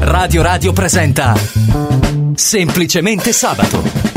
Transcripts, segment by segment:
Radio Radio presenta Semplicemente Sabato.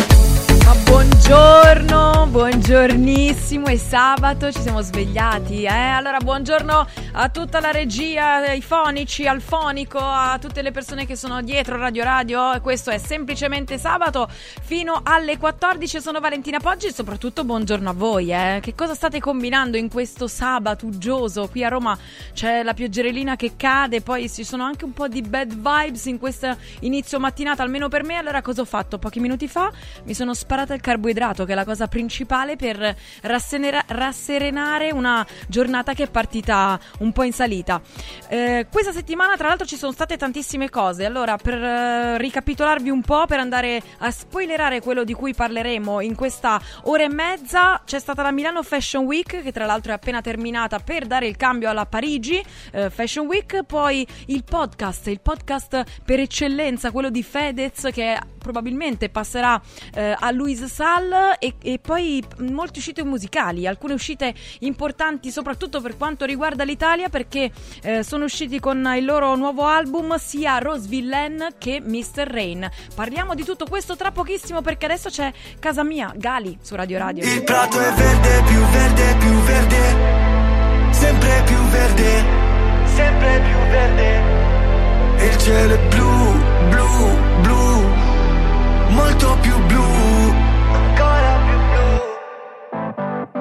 Ma buongiorno, buongiornissimo, è sabato, ci siamo svegliati, eh? Allora buongiorno a tutta la regia, ai fonici, al fonico, a tutte le persone che sono dietro Radio Radio, questo è semplicemente sabato fino alle 14, sono Valentina Poggi e soprattutto buongiorno a voi, eh? Che cosa state combinando in questo sabato uggioso? Qui a Roma c'è la pioggerellina che cade, poi ci sono anche un po' di bad vibes in questo inizio mattinata, almeno per me, allora cosa ho fatto? Pochi minuti fa mi sono sparata sparata il carboidrato, che è la cosa principale per rasserenare una giornata che è partita un po' in salita. Eh, questa settimana, tra l'altro, ci sono state tantissime cose. Allora, per eh, ricapitolarvi un po', per andare a spoilerare quello di cui parleremo in questa ora e mezza, c'è stata la Milano Fashion Week, che tra l'altro è appena terminata per dare il cambio alla Parigi eh, Fashion Week. Poi il podcast, il podcast per eccellenza, quello di Fedez, che probabilmente passerà eh, a Luis Sal e, e, poi molte uscite musicali, alcune uscite importanti soprattutto per quanto riguarda l'Italia perché eh, sono usciti con il loro nuovo album sia Rose Villain che Mr. Rain. Parliamo di tutto questo tra pochissimo perché adesso c'è casa mia, Gali su Radio Radio. Il prato è verde, più verde, più verde, sempre più verde, sempre più verde. Il cielo è blu, blu, blu, molto più blu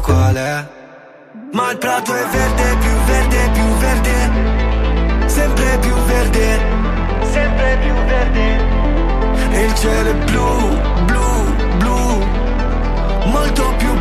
qual è. Ma il prato è verde, più verde, più verde, sempre più verde, sempre più verde. E il cielo è blu, blu, blu, molto più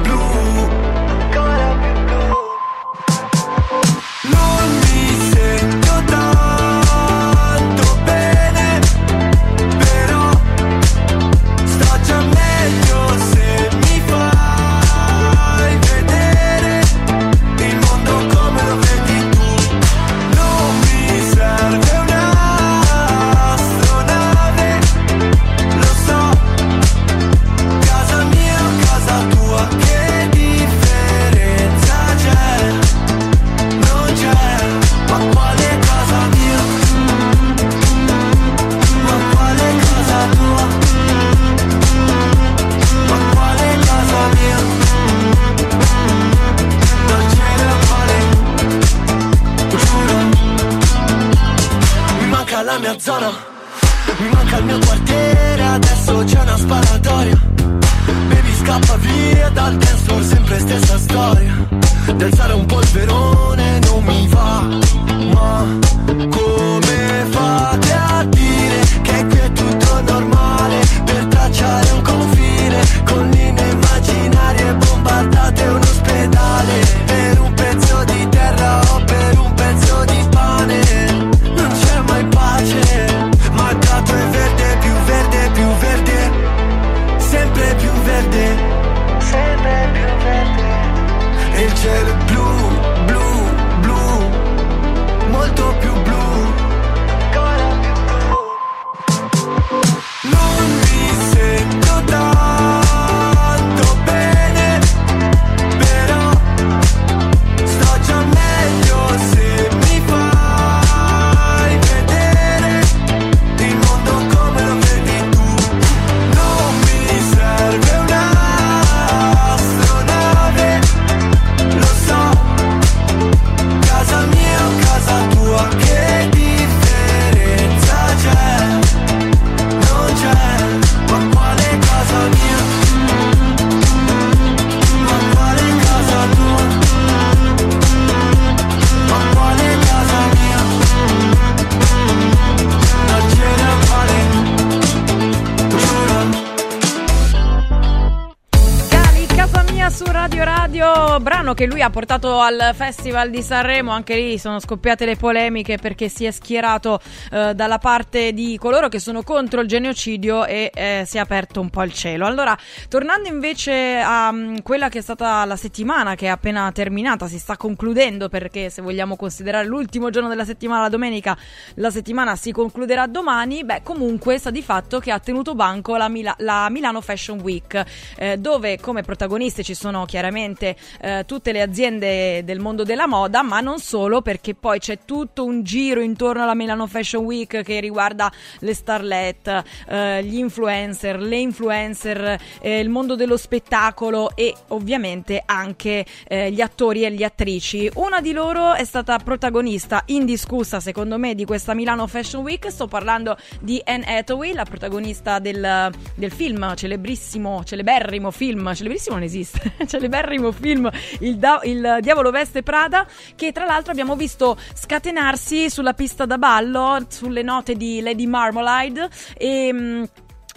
che lui ha portato al Festival di Sanremo, anche lì sono scoppiate le polemiche perché si è schierato eh, dalla parte di coloro che sono contro il genocidio e eh, si è aperto un po' il cielo. Allora, tornando invece a um, quella che è stata la settimana che è appena terminata, si sta concludendo perché se vogliamo considerare l'ultimo giorno della settimana, la domenica, la settimana si concluderà domani, beh comunque sta di fatto che ha tenuto banco la, Mila- la Milano Fashion Week, eh, dove come protagoniste ci sono chiaramente eh, tutte le aziende del mondo della moda, ma non solo, perché poi c'è tutto un giro intorno alla Milano Fashion Week che riguarda le starlet, eh, gli influencer, le influencer, eh, il mondo dello spettacolo e ovviamente anche eh, gli attori e le attrici. Una di loro è stata protagonista indiscussa, secondo me, di questa Milano Fashion Week. Sto parlando di Anne Hathaway, la protagonista del, del film celebrissimo, celeberrimo film, celebrissimo non esiste, celeberrimo film il, da- il Diavolo Veste Prada, che tra l'altro abbiamo visto scatenarsi sulla pista da ballo, sulle note di Lady Marmalade e...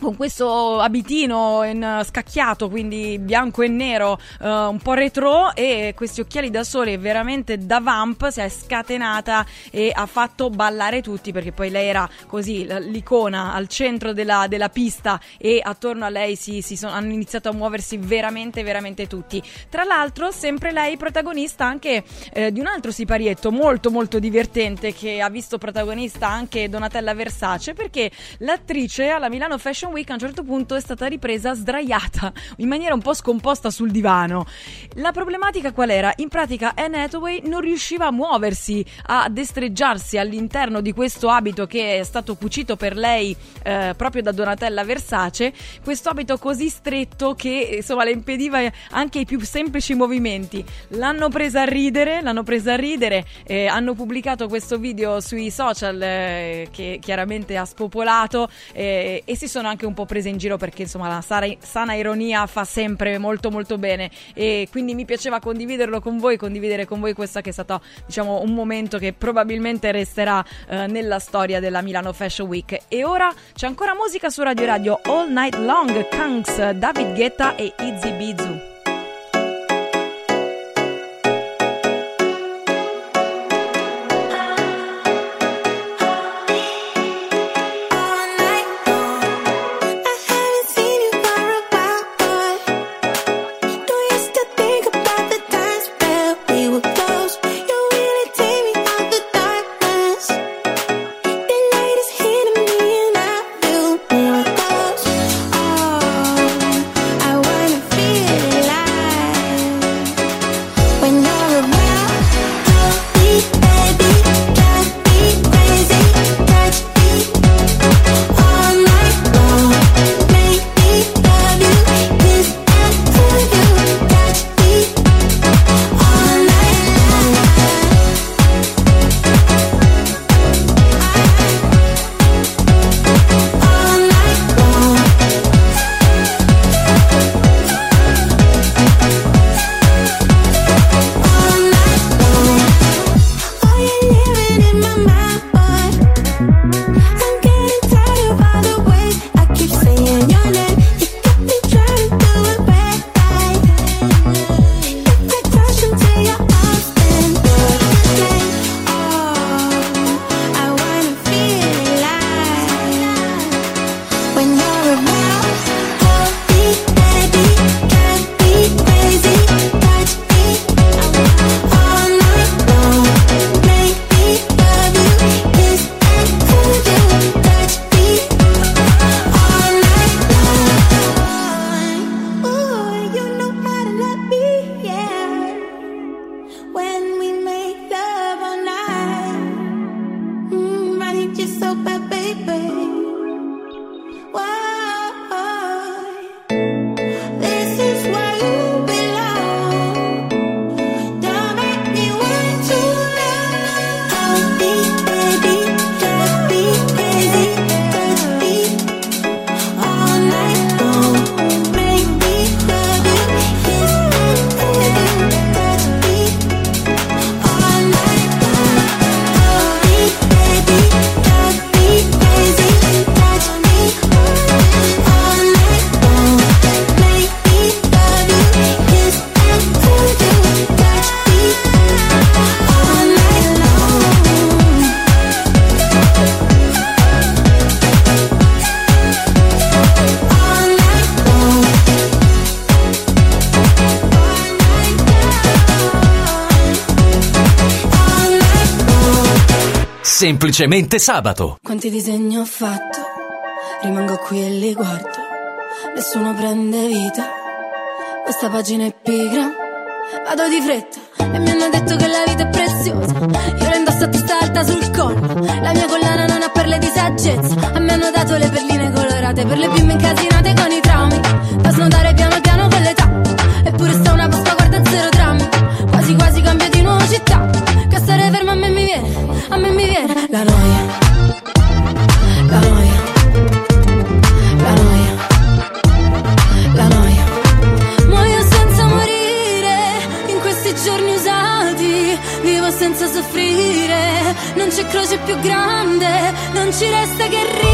Con questo abitino in scacchiato, quindi bianco e nero, uh, un po' retro e questi occhiali da sole veramente da vamp si è scatenata e ha fatto ballare tutti perché poi lei era così l'icona al centro della, della pista e attorno a lei si, si sono, hanno iniziato a muoversi veramente veramente tutti. Tra l'altro sempre lei protagonista anche eh, di un altro siparietto molto molto divertente che ha visto protagonista anche Donatella Versace perché l'attrice alla Milano Fashion Week a un certo punto è stata ripresa sdraiata in maniera un po' scomposta sul divano. La problematica qual era? In pratica Anne Hathaway non riusciva a muoversi, a destreggiarsi all'interno di questo abito che è stato cucito per lei eh, proprio da Donatella Versace, questo abito così stretto che insomma le impediva anche i più semplici movimenti. L'hanno presa a ridere, l'hanno presa a ridere, eh, hanno pubblicato questo video sui social eh, che chiaramente ha spopolato eh, e si sono anche anche un po' presa in giro perché insomma la sana ironia fa sempre molto molto bene e quindi mi piaceva condividerlo con voi, condividere con voi questo che è stato diciamo un momento che probabilmente resterà eh, nella storia della Milano Fashion Week. E ora c'è ancora musica su Radio Radio All Night Long, Kanks, David Guetta e Izzy Bizu. Semplicemente sabato. Quanti disegni ho fatto? Rimango qui e li guardo. Nessuno prende vita. Questa pagina è pigra. Vado di fretta e mi hanno detto che la vita è preziosa. Io la indosso a testa alta sul collo. La mia collana non ha perle di saggezza. A me hanno dato le perline colorate per le bimbe incasinate con ci resta che ridere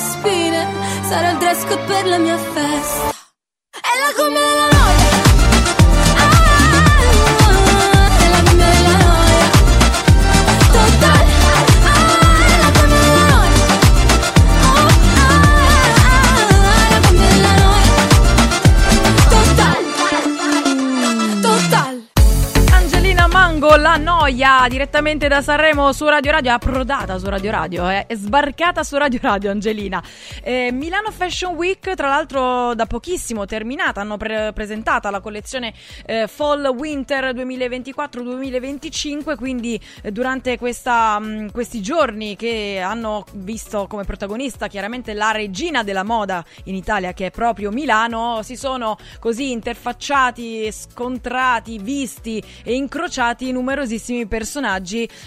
spine sarà il dress code per la mia festa. Direttamente da Sanremo su Radio Radio, è approdata su Radio Radio, eh, è sbarcata su Radio Radio Angelina. Eh, Milano Fashion Week, tra l'altro da pochissimo terminata, hanno pre- presentata la collezione eh, Fall Winter 2024-2025, quindi eh, durante questa, mh, questi giorni che hanno visto come protagonista chiaramente la regina della moda in Italia che è proprio Milano, si sono così interfacciati, scontrati, visti e incrociati numerosissimi personaggi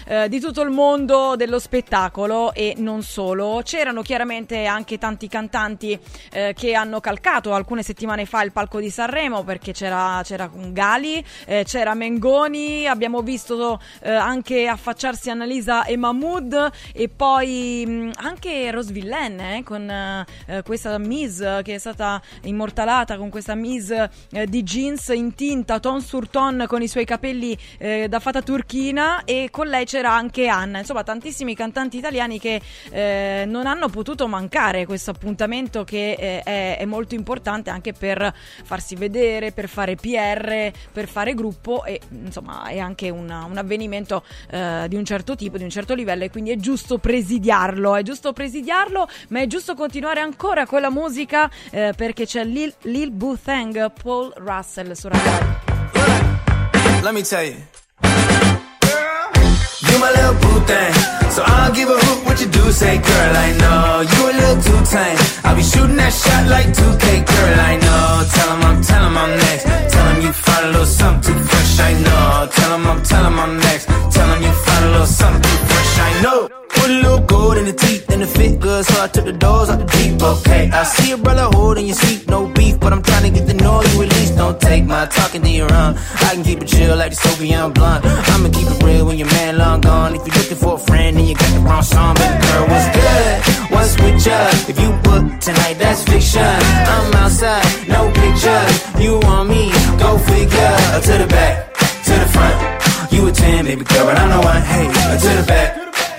eh, di tutto il mondo dello spettacolo e non solo. C'erano chiaramente anche tanti cantanti eh, che hanno calcato alcune settimane fa il palco di Sanremo perché c'era, c'era Gali, eh, c'era Mengoni, abbiamo visto eh, anche affacciarsi Annalisa e Mahmood e poi mh, anche Rose Villaine eh, con eh, questa Miss che è stata immortalata con questa Miss di jeans in tinta ton sur ton con i suoi capelli da fata turchina e con lei c'era anche Anna, insomma tantissimi cantanti italiani che eh, non hanno potuto mancare questo appuntamento che eh, è, è molto importante anche per farsi vedere, per fare PR, per fare gruppo e insomma è anche una- un avvenimento eh, di un certo tipo, di un certo livello e quindi è giusto presidiarlo, è giusto presidiarlo, ma è giusto continuare ancora con la musica eh, perché c'è Lil, Lil Boothang, Paul Russell su Radio. Let me tell you. You my little boo thing. So I don't give a hoot what you do, say, girl, I know. You a little too tame. I'll be shooting that shot like 2K, girl, I know. Tell 'em I'm, tell 'em I'm next. Tell 'em you find a little something too fresh, I know. Tell 'em I'm, tell 'em I'm next. Tell 'em you find a little something too fresh, I know. Put a little gold in the teeth and to fit good, so I took the doors out the deep. Okay, I see a brother holding your seat, no beef, but I'm trying to get the know you at least. Don't take my talking to your own. I can keep it chill like the Soviet blunt. I'ma keep it real when your man long gone. If you're looking for a friend, then you got the wrong song. Baby girl, what's good? What's with ya? If you book tonight, that's fiction. I'm outside, no pictures. You want me? Go figure. To the back, to the front. You a 10, baby girl, but I'm the one. Hey, to the back,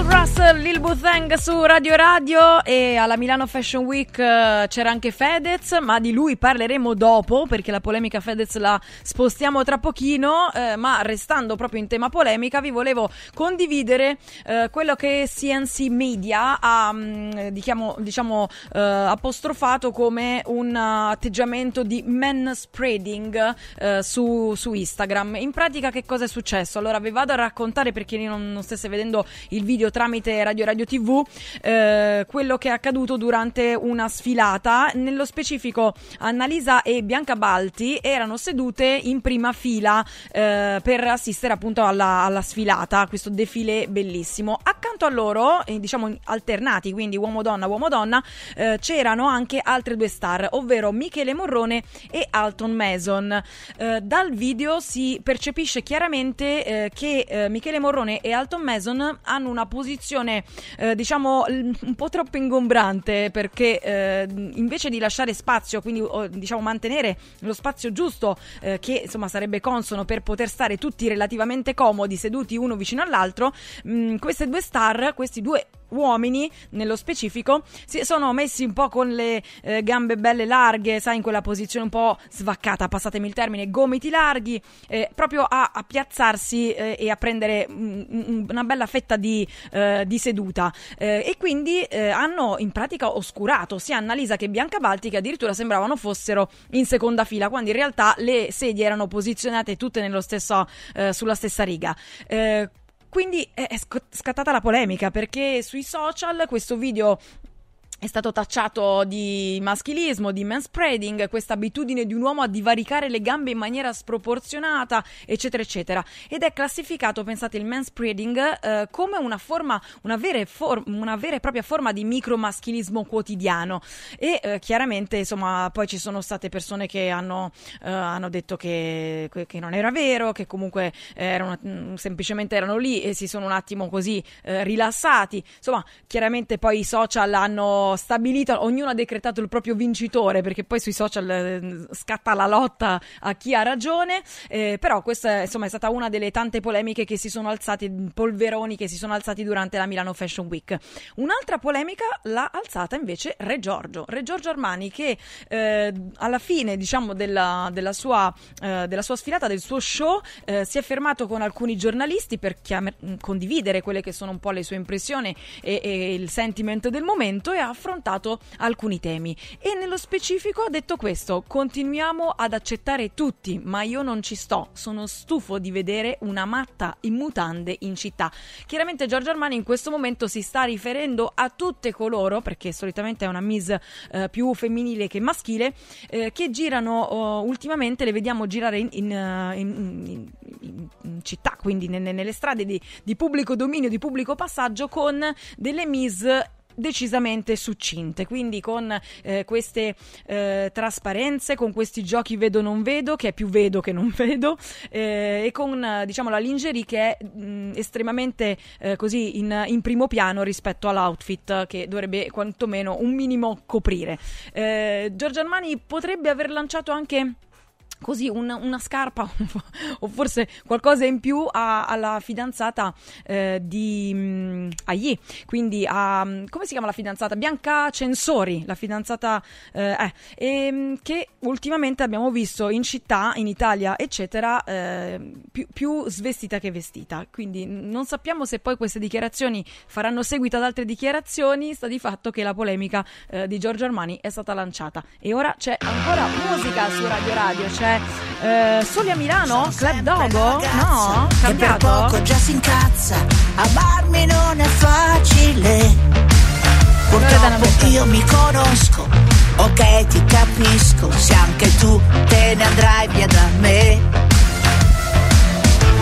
Paul Russell, Lil Buzang su Radio Radio e alla Milano Fashion Week eh, c'era anche Fedez, ma di lui parleremo dopo perché la polemica Fedez la spostiamo tra pochino, eh, ma restando proprio in tema polemica vi volevo condividere eh, quello che CNC Media ha mm, diciamo, diciamo eh, apostrofato come un atteggiamento di man spreading eh, su, su Instagram. In pratica che cosa è successo? Allora vi vado a raccontare per chi non, non stesse vedendo il video tramite Radio Radio TV eh, quello che è accaduto durante una sfilata. Nello specifico Annalisa e Bianca Balti erano sedute in prima fila eh, per assistere appunto alla, alla sfilata, questo defilé bellissimo. Accanto a loro, eh, diciamo alternati, quindi uomo-donna, uomo-donna, eh, c'erano anche altre due star, ovvero Michele Morrone e Alton Mason. Eh, dal video si percepisce chiaramente eh, che Michele Morrone e Alton Mason hanno una posizione, eh, diciamo, un po' troppo ingombrante perché eh, invece di lasciare spazio, quindi diciamo mantenere lo spazio giusto eh, che insomma sarebbe consono per poter stare tutti relativamente comodi seduti uno vicino all'altro, mh, queste due star, questi due uomini nello specifico si sono messi un po' con le eh, gambe belle larghe, sai, in quella posizione un po' svaccata, passatemi il termine, gomiti larghi, eh, proprio a, a piazzarsi eh, e a prendere mm, mm, una bella fetta di, eh, di seduta. Eh, e quindi eh, hanno in pratica oscurato sia Annalisa che Bianca Balti, che addirittura sembravano fossero in seconda fila, quando in realtà le sedie erano posizionate tutte stesso, sulla stessa riga. Quindi è è sc- scattata la polemica perché sui social questo video è stato tacciato di maschilismo, di manspreading, questa abitudine di un uomo a divaricare le gambe in maniera sproporzionata, eccetera, eccetera. Ed è classificato, pensate, il manspreading eh, come una forma, una vera, for- una vera e propria forma di micromaschilismo quotidiano. E eh, chiaramente, insomma, poi ci sono state persone che hanno, eh, hanno detto che, che- che non era vero, che comunque erano, mm, semplicemente erano lì e si sono un attimo così eh, rilassati. Insomma, chiaramente poi i social hanno stabilito, ognuno ha decretato il proprio vincitore perché poi sui social eh, scatta la lotta a chi ha ragione, eh, però questa insomma è stata una delle tante polemiche che si sono alzati, polveroni che si sono alzati durante la Milano Fashion Week. Un'altra polemica l'ha alzata invece Re Giorgio, Re Giorgio Armani che eh, alla fine diciamo della, della sua, eh, della sua sfilata, del suo show, eh, si è fermato con alcuni giornalisti per chiam- condividere quelle che sono un po' le sue impressioni e, e il sentiment del momento e ha affrontato alcuni temi. E nello specifico ha detto questo: continuiamo ad accettare tutti, ma io non ci sto. Sono stufo di vedere una matta in mutande in città. Chiaramente Giorgio Armani in questo momento si sta riferendo a tutte coloro, perché solitamente è una Miss eh, più femminile che maschile, eh, che girano oh, ultimamente, le vediamo girare in, in, eh, in- in- città, quindi ne- ne- nelle strade di, di pubblico dominio, di pubblico passaggio, con delle Miss decisamente succinte, quindi con eh, queste eh, trasparenze, con questi giochi vedo non vedo, che è più vedo che non vedo, eh, e con diciamo la lingerie che è mh, estremamente eh, così in, in, primo piano rispetto all'outfit che dovrebbe quantomeno un minimo coprire. Eh, Giorgio Armani potrebbe aver lanciato anche così un, una scarpa o forse qualcosa in più a, alla fidanzata eh, di um, Aie, quindi a come si chiama la fidanzata? Bianca Censori, la fidanzata eh, eh, e, ehm, che ultimamente abbiamo visto in città, in Italia, eccetera, eh, più, più, svestita che vestita. Quindi non sappiamo se poi queste dichiarazioni faranno seguito ad altre dichiarazioni, sta di fatto che la polemica eh, di Giorgio Armani è stata lanciata. E ora c'è ancora musica su Radio Radio, c'è eh, Soli a Milano? Club Dogo? No? Cambiato? Che per poco già si incazza, amarmi non è facile. Purtroppo io mi conosco, ok ti capisco, se anche tu te ne andrai via da me.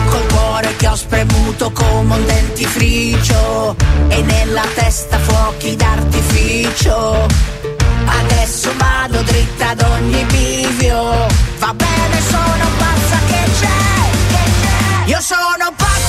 Col cuore che ho spremuto come un dentifricio e nella testa fuochi d'artificio. Adesso vado dritta ad ogni bivio Va bene, sono pazza che c'è, che c'è. Io sono pazza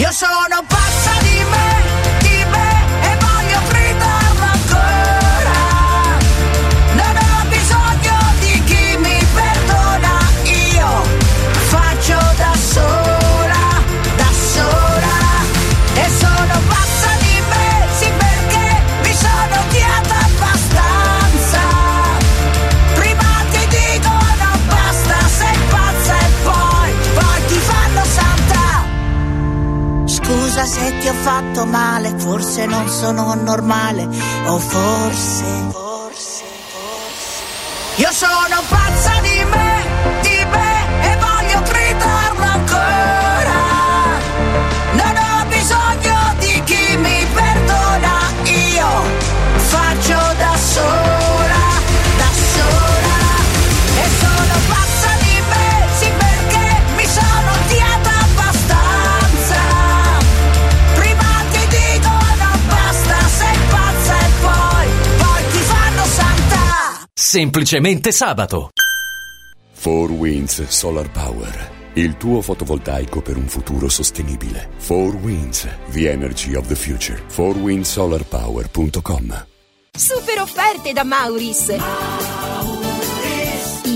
Io sono pazza di ho fatto male, forse non sono normale, o forse, forse, forse. Io sono pazza di Semplicemente sabato. 4 Winds Solar Power. Il tuo fotovoltaico per un futuro sostenibile. 4 Winds, the energy of the future. 4windsolarpower.com Super offerte da Mauris! I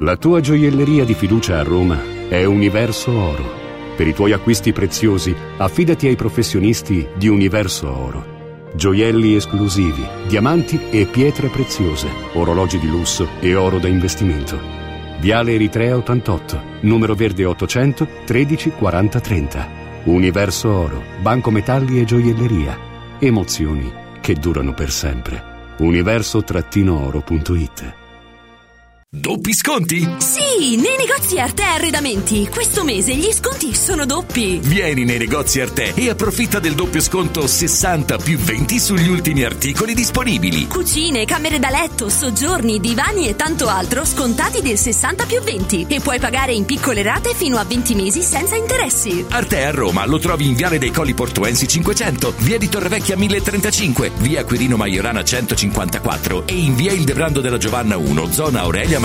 La tua gioielleria di fiducia a Roma è Universo Oro. Per i tuoi acquisti preziosi, affidati ai professionisti di Universo Oro. Gioielli esclusivi, diamanti e pietre preziose, orologi di lusso e oro da investimento. Viale Eritrea 88, numero verde 800 13 40 30. Universo Oro, Banco Metalli e Gioielleria. Emozioni che durano per sempre. Universo-oro.it Doppi sconti? Sì, nei negozi Arte Arredamenti. Questo mese gli sconti sono doppi. Vieni nei negozi Arte e approfitta del doppio sconto 60 più 20 sugli ultimi articoli disponibili. Cucine, camere da letto, soggiorni, divani e tanto altro scontati del 60 più 20. E puoi pagare in piccole rate fino a 20 mesi senza interessi. Arte a Roma lo trovi in Viale dei Colli Portuensi 500, Via di Torrevecchia 1035, Via Quirino Maiorana 154 e in Via Il Debrando della Giovanna 1, zona Aurelia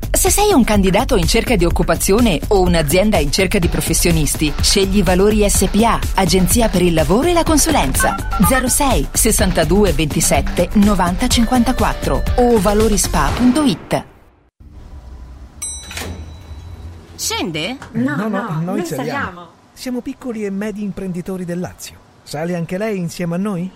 Se sei un candidato in cerca di occupazione o un'azienda in cerca di professionisti, scegli Valori SPA, Agenzia per il lavoro e la consulenza. 06 62 27 90 54 o valorispa.it. Scende? No, no, no noi, saliamo. Siamo piccoli e medi imprenditori del Lazio. Sale anche lei insieme a noi?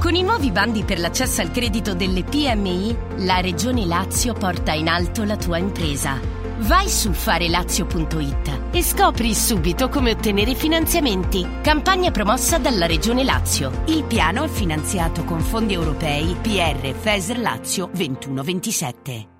Con i nuovi bandi per l'accesso al credito delle PMI, la Regione Lazio porta in alto la tua impresa. Vai su farelazio.it e scopri subito come ottenere finanziamenti. Campagna promossa dalla Regione Lazio. Il piano è finanziato con fondi europei PR FESR Lazio 2127.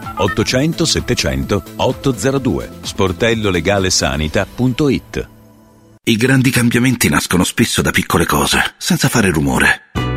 800 700 802 sportellolegalesanita.it I grandi cambiamenti nascono spesso da piccole cose, senza fare rumore.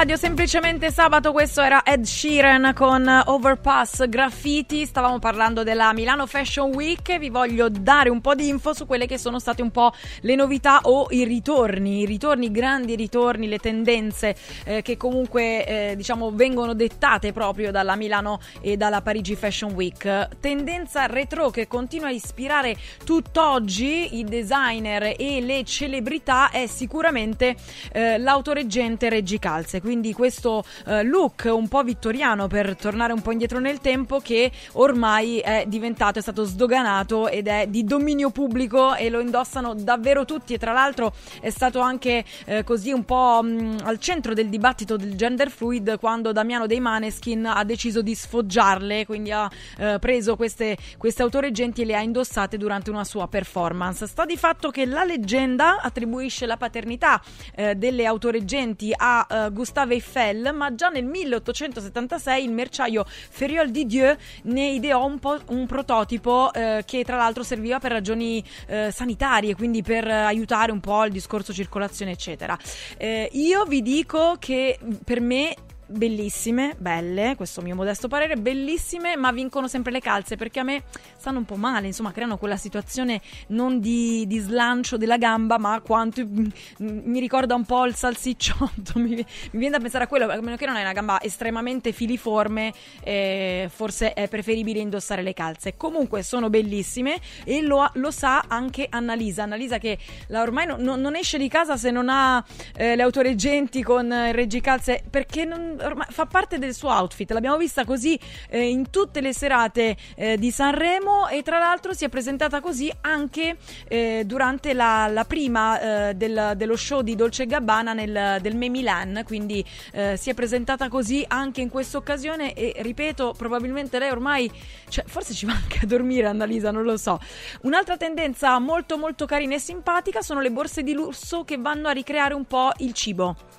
Radio semplicemente sabato, questo era Ed Sheeran con Overpass Graffiti, stavamo parlando della Milano Fashion Week, vi voglio dare un po' di info su quelle che sono state un po' le novità o i ritorni, i ritorni, grandi ritorni, le tendenze eh, che comunque eh, diciamo vengono dettate proprio dalla Milano e dalla Parigi Fashion Week. Tendenza retro che continua a ispirare tutt'oggi i designer e le celebrità è sicuramente eh, l'autoreggente Reggi Calze, quindi questo eh, look un po' vittoriano per tornare un po' indietro nel tempo che ormai è diventato, è stato sdoganato ed è di dominio pubblico e lo indossano davvero tutti e tra l'altro è stato anche eh, così un po' mh, al centro del dibattito del gender fluid quando Damiano dei Maneskin ha deciso di sfoggiarle, quindi ha eh, preso queste, queste autoreggenti e le ha indossate durante una sua performance. Sta di fatto che la leggenda attribuisce la paternità eh, delle autoreggenti a eh, Gustave Eiffel, ma già nel 1876 il merciaio Feriol Didieu ne ideò un, po', un prototipo eh, che tra l'altro serviva per ragioni eh, sanitarie, quindi per aiutare un po' il discorso circolazione, eccetera. Eh, io vi dico che per me bellissime, belle, questo mio modesto parere, bellissime, ma vincono sempre le calze perché a me stanno un po' male, insomma, creano quella situazione non di, di slancio della gamba, ma quanto mm, mi ricorda un po' il salsicciotto. Mi, mi viene da pensare a quello, a meno che non è una gamba estremamente filiforme, eh, forse è preferibile indossare le calze. Comunque sono bellissime e lo, lo sa anche Annalisa. Annalisa che ormai no- no- non esce di casa se non ha eh, le autoreggenti con eh, reggicalze perché non, fa parte del suo outfit. L'abbiamo vista così eh, in tutte le serate eh, di Sanremo e tra l'altro si è presentata così anche eh, durante la, la prima eh, del- dello show di Dolce Gabbana nel, del Me Milan, quindi eh, si è presentata così anche in questa occasione e ripeto, probabilmente lei ormai, cioè, forse ci va anche a dormire Annalisa, non lo so. Un'altra tendenza molto molto carina e simpatica sono le borse di lusso che vanno a ricreare un po' il cibo.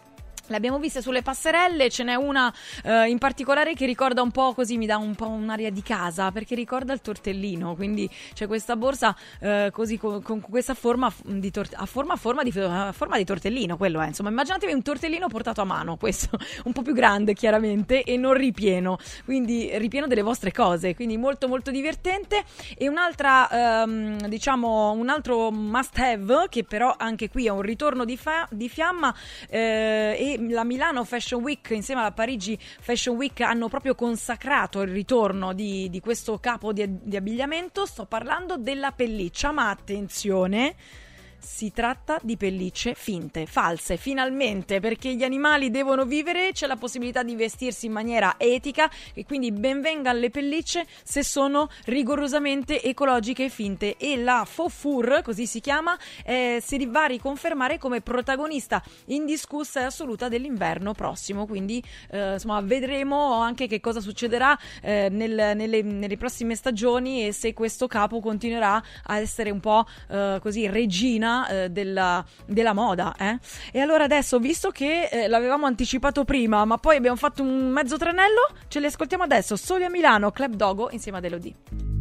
Le abbiamo viste sulle passerelle, ce n'è una eh, in particolare che ricorda un po' così, mi dà un po' un'aria di casa, perché ricorda il tortellino, quindi c'è questa borsa eh, così con, con questa forma di tor- a forma, forma, di, a forma di tortellino, quello è, insomma, immaginatevi un tortellino portato a mano, questo, un po' più grande chiaramente e non ripieno, quindi ripieno delle vostre cose, quindi molto molto divertente. E un'altra, ehm, diciamo, un altro must have che però anche qui è un ritorno di, fa- di fiamma eh, e la Milano Fashion Week insieme alla Parigi Fashion Week hanno proprio consacrato il ritorno di, di questo capo di, di abbigliamento. Sto parlando della pelliccia, ma attenzione. Si tratta di pellicce finte, false, finalmente, perché gli animali devono vivere, c'è la possibilità di vestirsi in maniera etica e quindi benvengano le pellicce se sono rigorosamente ecologiche e finte. E la Fofur, così si chiama, eh, si va a riconfermare come protagonista indiscussa e assoluta dell'inverno prossimo. Quindi eh, insomma vedremo anche che cosa succederà eh, nel- nelle, nelle prossime stagioni e se questo capo continuerà a essere un po' eh, così regina eh, della, della moda. eh. E allora adesso, visto che eh, l'avevamo anticipato prima, ma poi abbiamo fatto un mezzo tranello, ce li ascoltiamo adesso. Soli a Milano, Club Dogo insieme ad Elodie.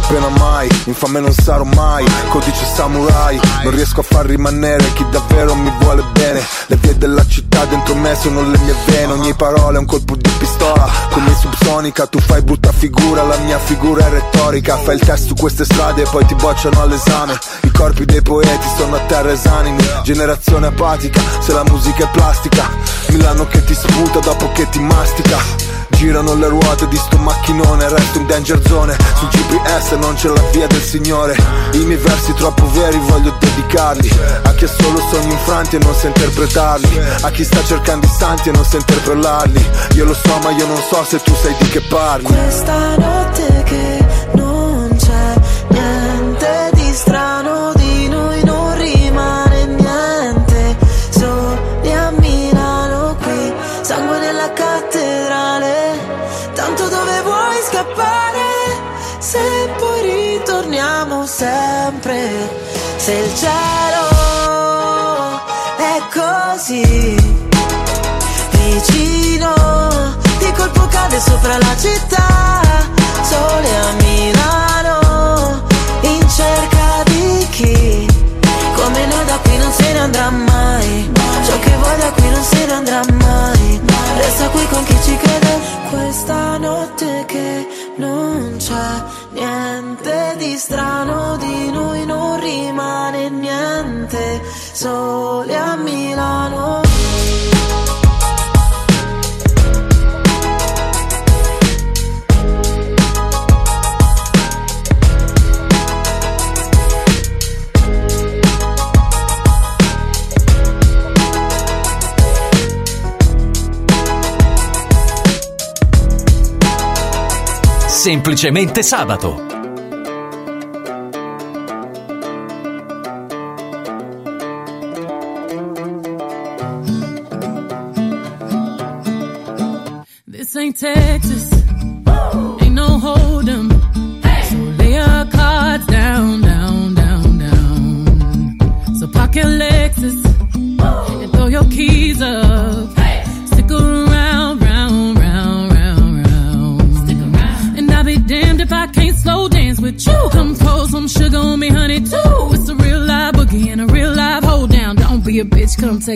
fine pena mai Infame non sarò mai, codice samurai. Non riesco a far rimanere chi davvero mi vuole bene. Le vie della città dentro me sono le mie vene. Ogni parola è un colpo di pistola Come subsonica. Tu fai brutta figura La mia figura è retorica. Fai il test su queste strade e poi ti bocciano all'esame. I corpi dei poeti sono a terra esanimi. Generazione apatica, se la musica è plastica. Milano che ti sputa dopo che ti mastica. Girano le ruote di sto macchinone Resto in danger zone. Sul GPS non c'è la via del Signore. I miei versi troppo veri voglio dedicarli. A chi ha solo sogni infranti e non sa interpretarli. A chi sta cercando istanti e non sa interpellarli. Io lo so ma io non so se tu sai di che parli. Questa notte che non c'è niente di strano se il cielo è così vicino di colpo cade sopra la città sole a Milano in cerca di chi? Come noi da qui non se ne andrà mai ciò che vuoi da qui non se ne andrà mai. Resta qui con chi ci crede questa notte che non c'è di strano di noi non rimane niente sole a Milano Semplicemente sabato.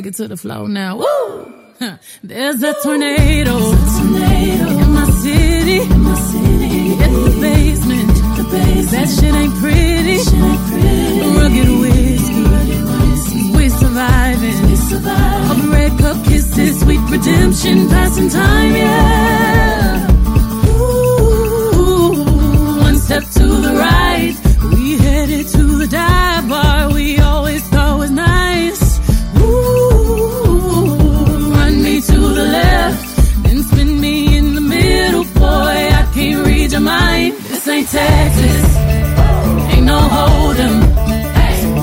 Take it to the floor now. Woo! There's a tornado, in my city. In my city. Hit the basement. The basement. That shit ain't pretty. Rugged whiskey. We surviving. We surviving. The red cup kisses, sweet redemption, passing time, yeah. Texas, ain't no hold'em.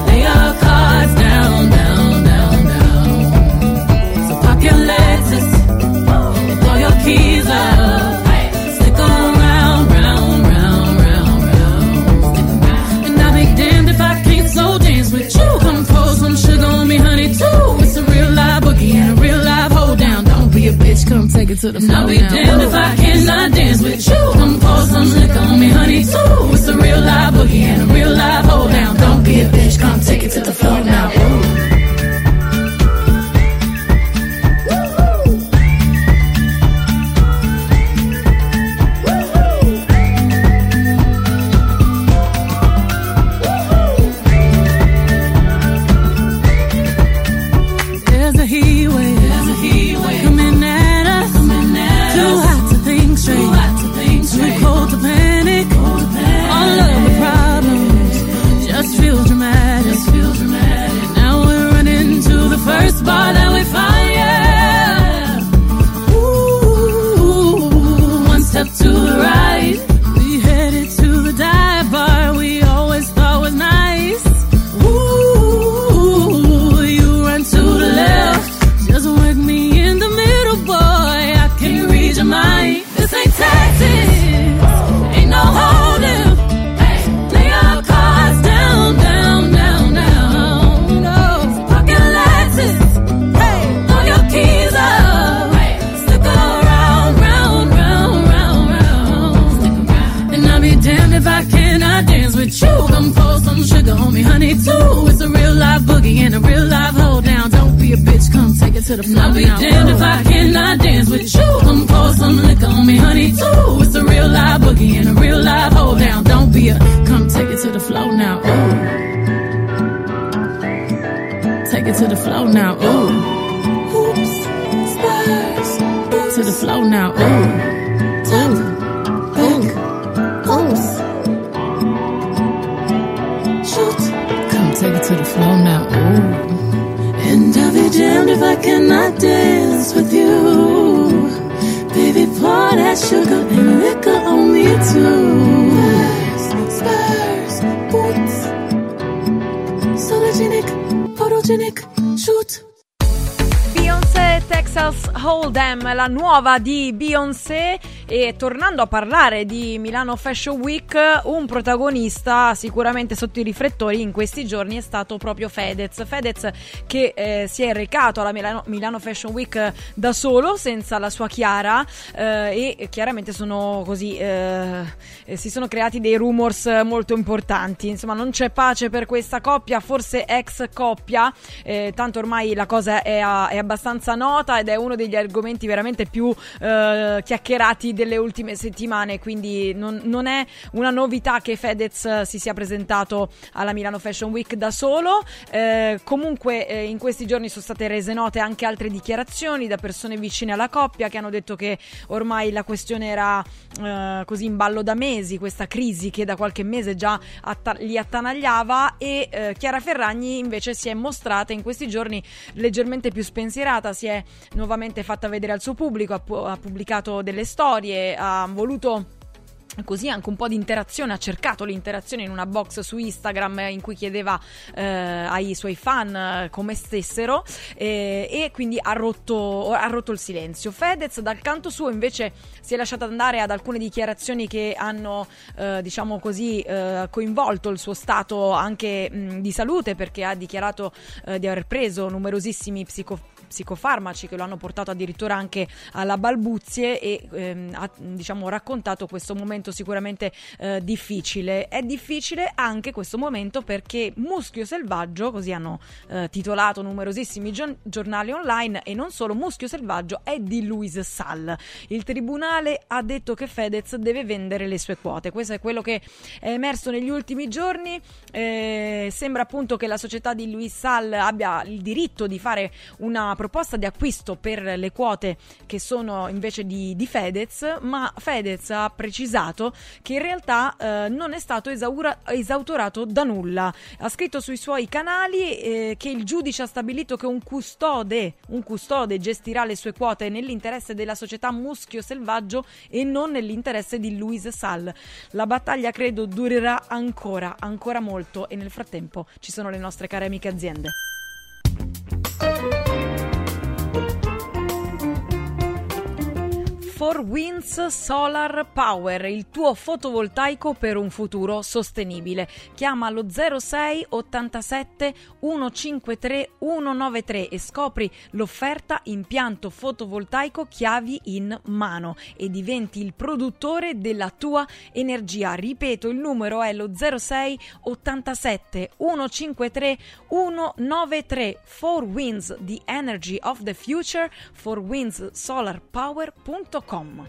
Lay your cards down, down, down, down. So park your and throw your keys up. Stick around, round, round, round, round. And I'll be damned if I can't slow dance with you. Come pour some sugar on me, honey, too. It's a real live boogie and a real live hold down. Don't be a bitch, come take it to the floor. And I'll be now. damned if I cannot dance with you. Come pour some la nuova di tornando a parlare di Milano Fashion Week, un protagonista sicuramente sotto i riflettori in questi giorni è stato proprio Fedez. Fedez che eh, si è recato alla Milano, Milano Fashion Week da solo, senza la sua Chiara eh, e chiaramente sono così eh, eh, si sono creati dei rumors molto importanti. Insomma, non c'è pace per questa coppia, forse ex coppia, eh, tanto ormai la cosa è, a- è abbastanza nota ed è uno degli argomenti veramente più eh, chiacchierati delle ultime settimane, quindi non, non è una novità che Fedez eh, si sia presentato alla Milano Fashion Week da solo. Eh, comunque eh, in questi giorni sono state rese note anche altre dichiarazioni da persone vicine alla coppia che hanno detto che ormai la questione era eh, così in ballo da mesi, questa crisi che da qualche mese già atta- li attanagliava e eh, Chiara Ferragni invece si è mostrata in questi giorni leggermente più spensierata, si è nuovamente fatta vedere al suo pubblico, ha, pu- ha pubblicato delle storie, ha voluto Così anche un po' di interazione, ha cercato l'interazione in una box su Instagram in cui chiedeva eh, ai suoi fan eh, come stessero eh, e quindi ha rotto, ha rotto il silenzio. Fedez dal canto suo invece si è lasciato andare ad alcune dichiarazioni che hanno eh, diciamo così eh, coinvolto il suo stato anche mh, di salute perché ha dichiarato eh, di aver preso numerosissimi psico- psicofarmaci che lo hanno portato addirittura anche alla balbuzie e ehm, ha diciamo, raccontato questo momento sicuramente eh, difficile. È difficile anche questo momento perché Muschio Selvaggio, così hanno eh, titolato numerosissimi gio- giornali online e non solo, Muschio Selvaggio è di Luis Sall. Il tribunale ha detto che Fedez deve vendere le sue quote. Questo è quello che è emerso negli ultimi giorni. Eh, sembra appunto che la società di Luis Sall abbia il diritto di fare una proposta di acquisto per le quote che sono invece di, di Fedez, ma Fedez ha precisato che in realtà eh, non è stato esaura- esautorato da nulla. Ha scritto sui suoi canali eh, che il giudice ha stabilito che un custode, un custode gestirà le sue quote nell'interesse della società Muschio Selvaggio e non nell'interesse di Luis Sall. La battaglia credo durerà ancora, ancora molto e nel frattempo ci sono le nostre care amiche aziende. For Winds Solar Power, il tuo fotovoltaico per un futuro sostenibile. Chiama allo 06 87 153 193 e scopri l'offerta impianto fotovoltaico chiavi in mano e diventi il produttore della tua energia. Ripeto, il numero è lo 06 87 153 193. For Winds, the energy of the future, forwindsolarpower.com.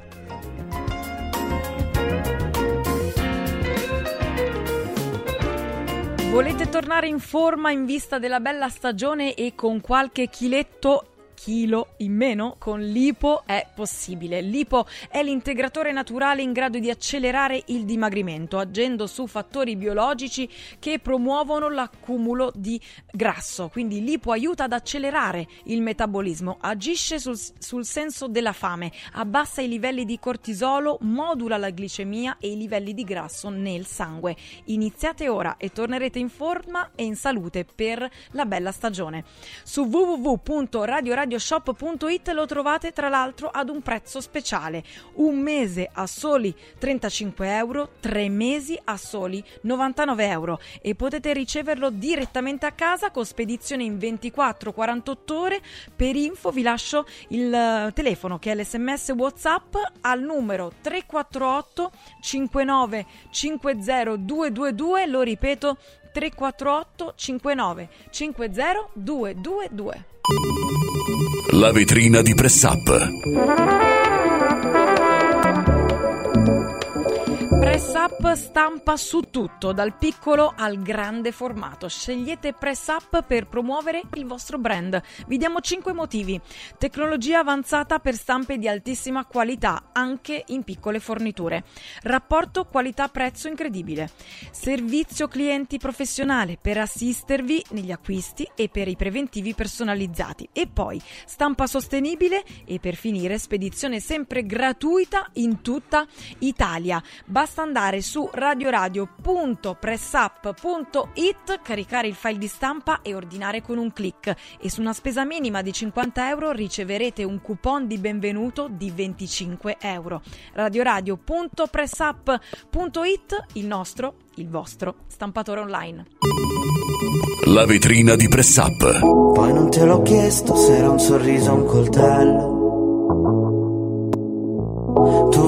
Volete tornare in forma in vista della bella stagione e con qualche chiletto chilo in meno con l'IPO è possibile. L'IPO è l'integratore naturale in grado di accelerare il dimagrimento, agendo su fattori biologici che promuovono l'accumulo di grasso. Quindi l'IPO aiuta ad accelerare il metabolismo, agisce sul, sul senso della fame, abbassa i livelli di cortisolo, modula la glicemia e i livelli di grasso nel sangue. Iniziate ora e tornerete in forma e in salute per la bella stagione. Su www.radioradio radioshop.it lo trovate tra l'altro ad un prezzo speciale. Un mese a soli 35 euro, tre mesi a soli 99 euro e potete riceverlo direttamente a casa con spedizione in 24-48 ore. Per info vi lascio il eh, telefono che è l'sms WhatsApp al numero 348 59 50 222, lo ripeto 348 59 50 222. La vetrina di Press Up. Press Up stampa su tutto, dal piccolo al grande formato. Scegliete Press Up per promuovere il vostro brand. Vi diamo 5 motivi. Tecnologia avanzata per stampe di altissima qualità, anche in piccole forniture. Rapporto qualità-prezzo incredibile. Servizio clienti professionale per assistervi negli acquisti e per i preventivi personalizzati. E poi stampa sostenibile e per finire spedizione sempre gratuita in tutta Italia. Basta andare su radioradio.pressup.it, caricare il file di stampa e ordinare con un clic. E su una spesa minima di 50 euro riceverete un coupon di benvenuto di 25 euro. radioradio.pressup.it, il nostro, il vostro stampatore online. La vetrina di Press Up. Poi non te l'ho chiesto se era un sorriso o un coltello. Tu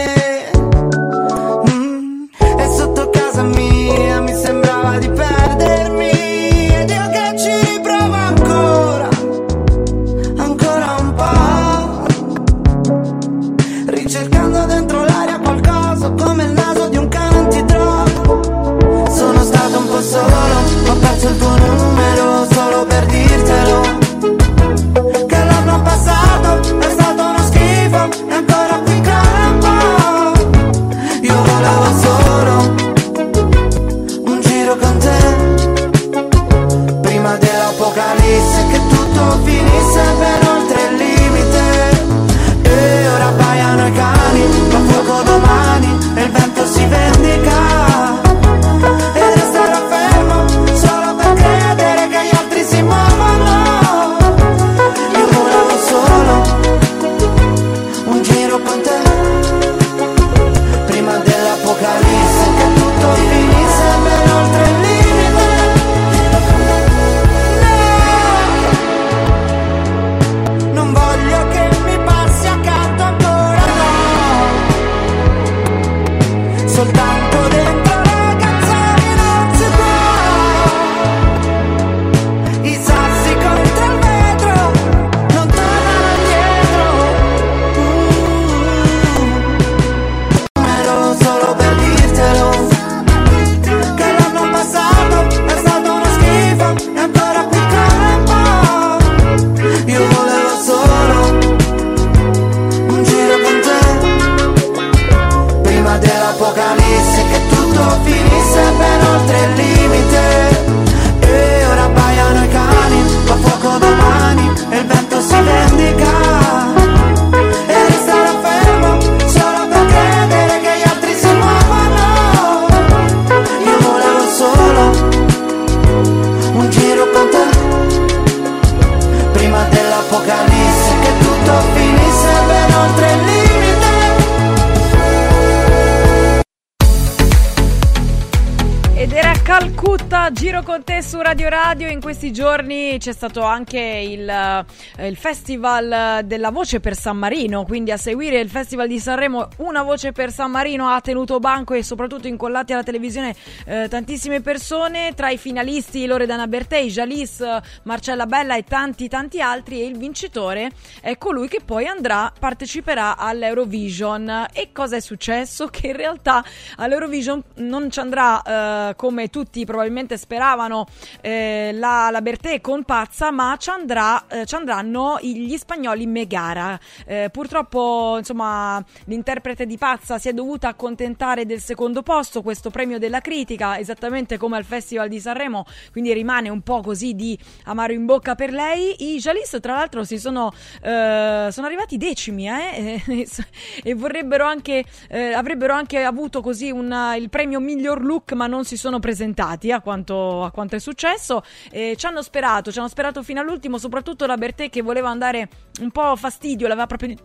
Giro con te su Radio Radio. In questi giorni c'è stato anche il, eh, il Festival della Voce per San Marino. Quindi a seguire il Festival di Sanremo, una voce per San Marino ha tenuto banco e soprattutto incollati alla televisione eh, tantissime persone. Tra i finalisti Loredana Bertei, Jalis, Marcella Bella e tanti tanti altri. E il vincitore è colui che poi andrà, parteciperà all'Eurovision. E cosa è successo? Che in realtà all'Eurovision non ci andrà eh, come tutti probabilmente speravano eh, la, la Bertè con Pazza, ma ci, andrà, eh, ci andranno gli spagnoli Megara. Eh, purtroppo, insomma, l'interprete di Pazza si è dovuta accontentare del secondo posto, questo premio della critica, esattamente come al Festival di Sanremo, quindi rimane un po' così di amaro in bocca per lei. I Jalis, tra l'altro, si sono, eh, sono arrivati decimi eh, e, e vorrebbero anche, eh, avrebbero anche avuto così una- il premio miglior look, ma non si sono presentati a quanto, a quanto è successo. E ci hanno sperato, ci hanno sperato fino all'ultimo, soprattutto la Bertè che voleva andare un po' fastidio, l'aveva proprio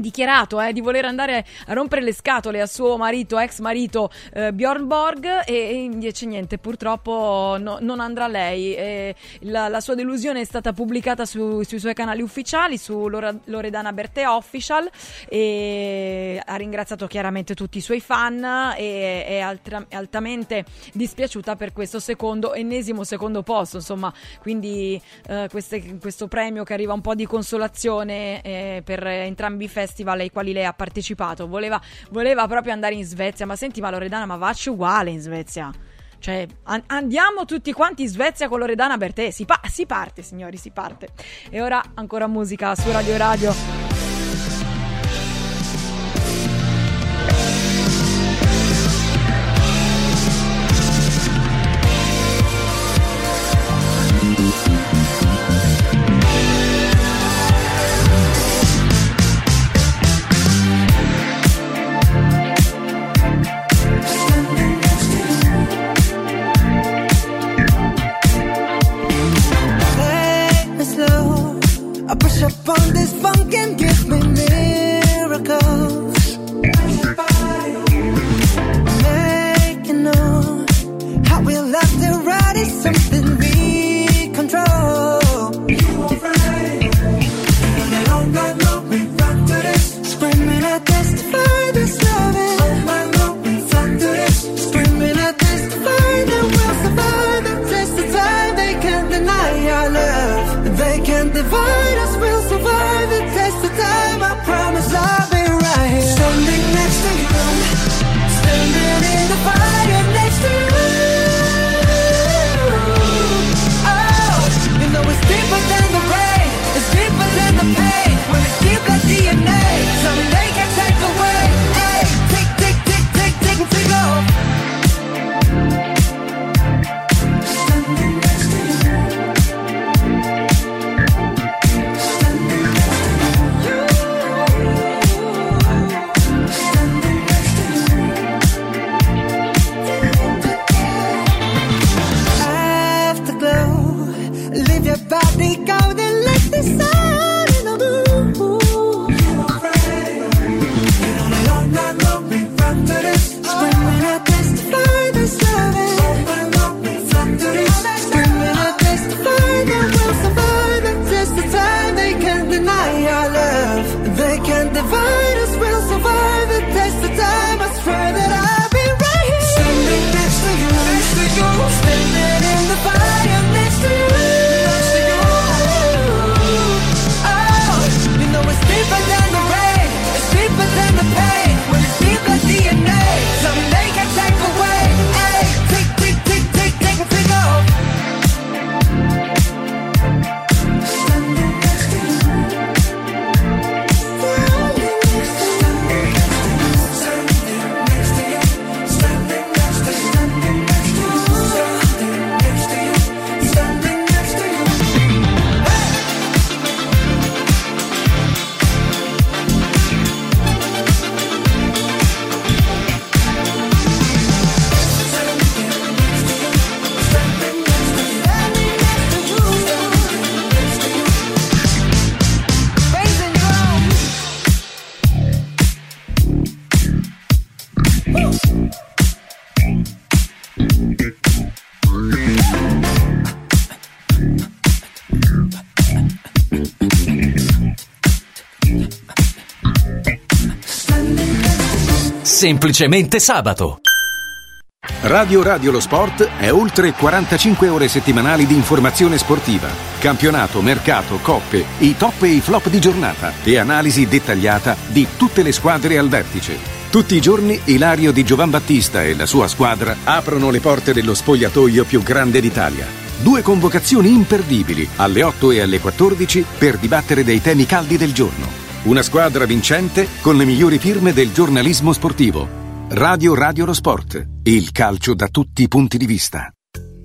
dichiarato eh, di voler andare a rompere le scatole a suo marito, ex marito eh, Bjorn Borg e, invece niente, purtroppo no- non andrà lei. E la, la sua delusione è stata pubblicata su- sui suoi canali ufficiali, su Loredana Bertè Official e ha ringraziato chiaramente tutti i suoi fan e è altra- altamente dispiaciuta per questo secondo, ennesimo secondo posto, insomma, quindi eh, queste- questo premio che arriva un po' di consolazione eh, per entrambi i festival ai quali lei ha partecipato. Voleva, voleva proprio andare in Svezia, ma senti, ma Loredana, ma vacci uguale in Svezia. Cioè, an- andiamo tutti quanti in Svezia con Loredana Bertè. Si, pa- si parte, signori, si parte. E ora ancora musica su Radio Radio. I push up semplicemente sabato. Radio Radio Lo Sport è oltre 45 ore settimanali di informazione sportiva, campionato, mercato, coppe, i top e i flop di giornata e analisi dettagliata di tutte le squadre al vertice tutti i giorni Ilario di Giovan Battista e la sua squadra aprono le porte dello spogliatoio più grande d'Italia. Due convocazioni imperdibili alle 8 e alle 14 per dibattere dei temi caldi del giorno. Una squadra vincente con le migliori firme del giornalismo sportivo. Radio Radio Lo Sport, il calcio da tutti i punti di vista.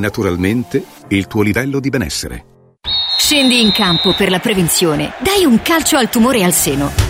naturalmente il tuo livello di benessere. Scendi in campo per la prevenzione. Dai un calcio al tumore al seno.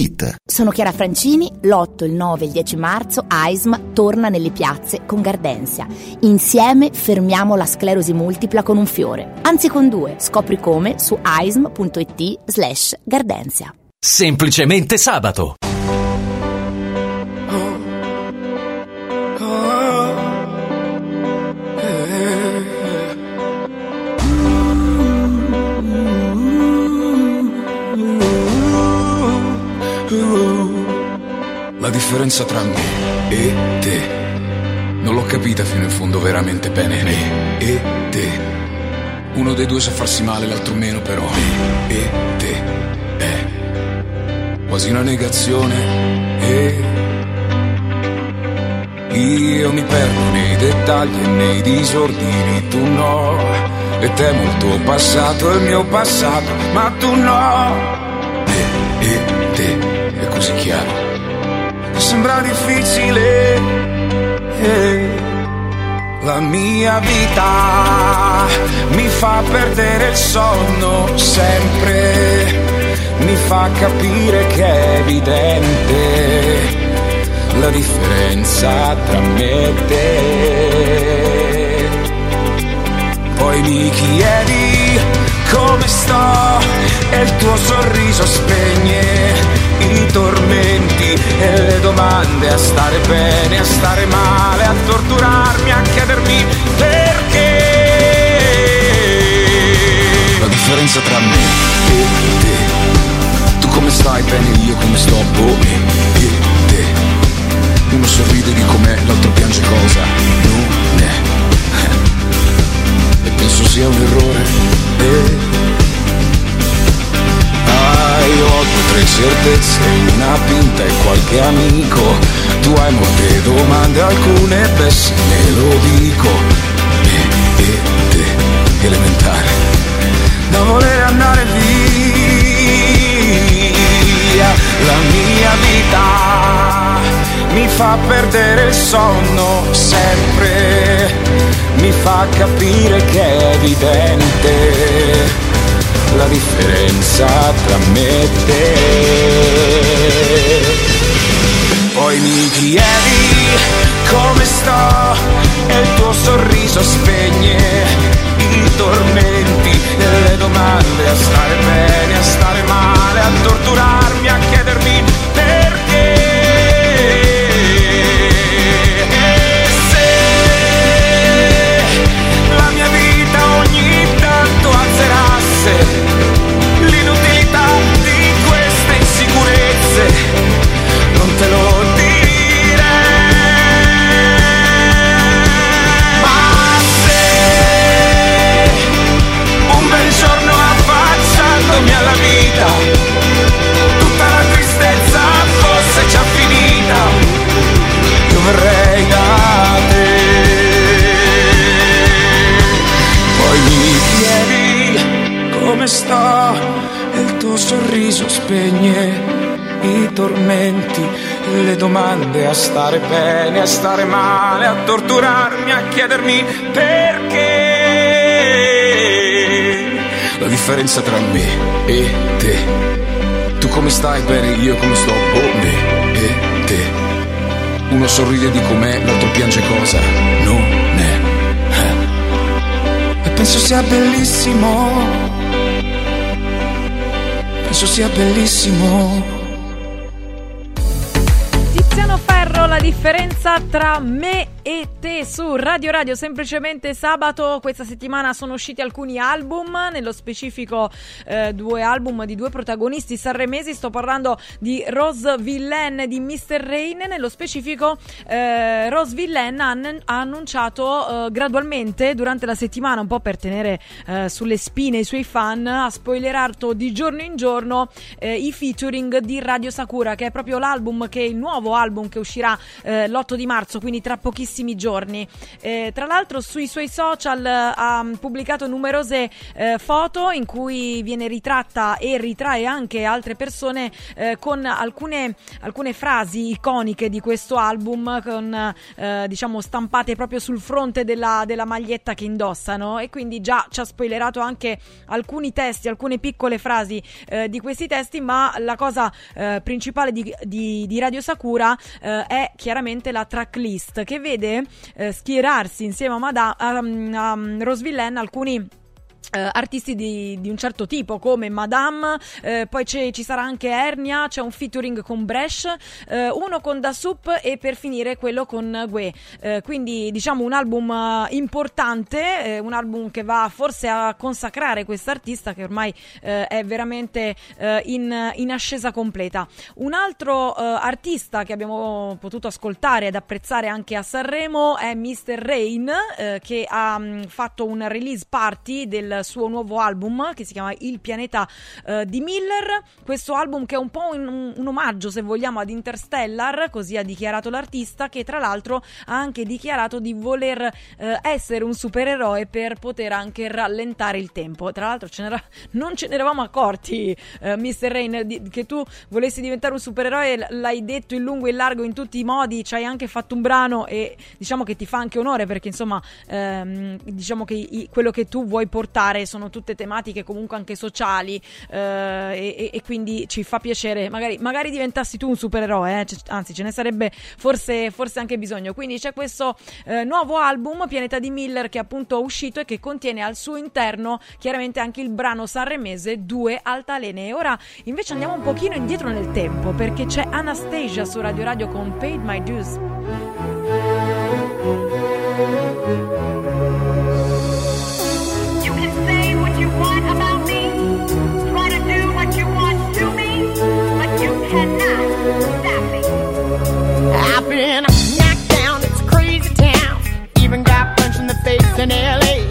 Sono Chiara Francini, l'8, il 9 e il 10 marzo AISM torna nelle piazze con Gardensia. Insieme fermiamo la sclerosi multipla con un fiore, anzi con due. Scopri come su aism.it slash Gardensia. Semplicemente sabato. La differenza tra me e te. Non l'ho capita fino in fondo veramente bene. Me e te. Uno dei due sa farsi male, l'altro meno, però. Me e te. È quasi una negazione. E io mi perdo nei dettagli e nei disordini, tu no. E temo il tuo passato e il mio passato, ma tu no. Me e te, è così chiaro. Sembra difficile. eh. La mia vita mi fa perdere il sonno sempre, mi fa capire che è evidente la differenza tra me e te. Poi mi chiedi come sto e il tuo sorriso spegne i tormenti e le domande a stare bene, a stare male, a torturarmi, a chiedermi perché. La differenza tra me e te. Tu come stai bene, io come sto, boh, e te. Uno sorride di com'è, l'altro piange cosa non è. E penso sia un errore. E Ah, io ho due o tre certezze, una pinta e qualche amico. Tu hai molte domande, alcune beh sì, me lo dico. Me e te, elementare, da voler andare via. La mia vita mi fa perdere il sonno sempre, mi fa capire che è evidente la differenza tra me e te. Poi mi chiedi come sto e il tuo sorriso spegne i tormenti e le domande a stare bene, a stare male, a torturarmi, a chiedermi perché. said. Stare bene, a stare male, a torturarmi, a chiedermi perché. La differenza tra me e te. Tu come stai bene, io come sto, oh me e te. Uno sorride di com'è, l'altro piange cosa non è. E penso sia bellissimo. Penso sia bellissimo. Differenza tra me e su Radio Radio semplicemente sabato questa settimana sono usciti alcuni album nello specifico eh, due album di due protagonisti sanremesi sto parlando di Rose Villain e di Mr. Rain nello specifico eh, Rose Villain ha, ha annunciato eh, gradualmente durante la settimana un po' per tenere eh, sulle spine i suoi fan ha spoilerato di giorno in giorno eh, i featuring di Radio Sakura che è proprio l'album che è il nuovo album che uscirà eh, l'8 di marzo quindi tra pochissimi giorni. Eh, tra l'altro sui suoi social eh, ha pubblicato numerose eh, foto in cui viene ritratta e ritrae anche altre persone eh, con alcune, alcune frasi iconiche di questo album con, eh, diciamo stampate proprio sul fronte della, della maglietta che indossano e quindi già ci ha spoilerato anche alcuni testi, alcune piccole frasi eh, di questi testi ma la cosa principale di, di- di Radio Sakura è chiaramente la tracklist che vede eh, schierarsi insieme a, Mada- a, a, a Rose Villain alcuni eh, artisti di, di un certo tipo come Madame, eh, poi ci sarà anche Ernia, c'è un featuring con Bresh, eh, uno con Da Soup e per finire quello con Gue. Quindi diciamo un album importante, un album che va forse a consacrare quest'artista che ormai è veramente in, in ascesa completa. Un altro artista che abbiamo potuto ascoltare ed apprezzare anche a Sanremo è Mr. Rain che ha mh, fatto un release party del suo nuovo album che si chiama Il pianeta eh, di Miller. Questo album che è un po' un, un omaggio, se vogliamo, ad Interstellar, così ha dichiarato l'artista, che tra l'altro ha anche dichiarato di voler eh, essere un supereroe per poter anche rallentare il tempo. Tra l'altro ce non ce ne eravamo accorti, eh, Mr. Rain, di- che tu volessi diventare un supereroe, l'hai detto in lungo e in largo in tutti i modi, ci hai anche fatto un brano e diciamo che ti fa anche onore perché insomma ehm, diciamo che i- quello che tu vuoi portare sono tutte tematiche comunque anche sociali eh, e, e- quindi ci fa piacere, magari, magari diventassi tu un supereroe, eh, c- anzi ce ne sarebbe forse, forse anche bisogno. Quindi c'è questo eh, nuovo album, Pianeta di Miller, che è appunto uscito e che contiene al suo interno chiaramente anche il brano sanremese 2 Altalene. E ora invece andiamo un pochino indietro nel tempo perché c'è Anastasia su Radio Radio con Paid My Dues. Been knocked down, it's a crazy town. Even got punched in the face in LA.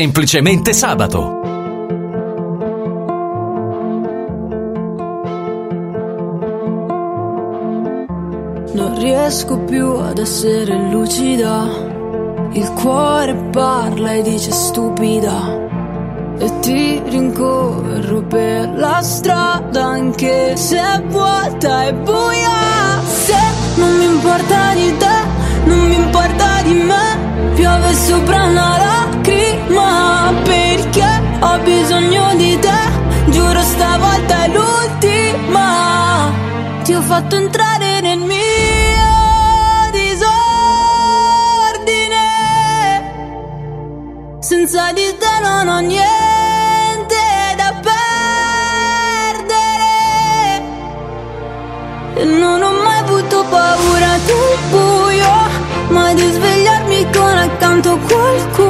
Semplicemente sabato. Non riesco più ad essere lucida. Il cuore parla e dice stupida. E ti rincorro per la strada anche se è vuota e buia. Se importa di fatto entrare nel mio disordine. Senza di te non ho niente da perdere. E non ho mai avuto paura del buio, ma di svegliarmi con accanto qualcuno.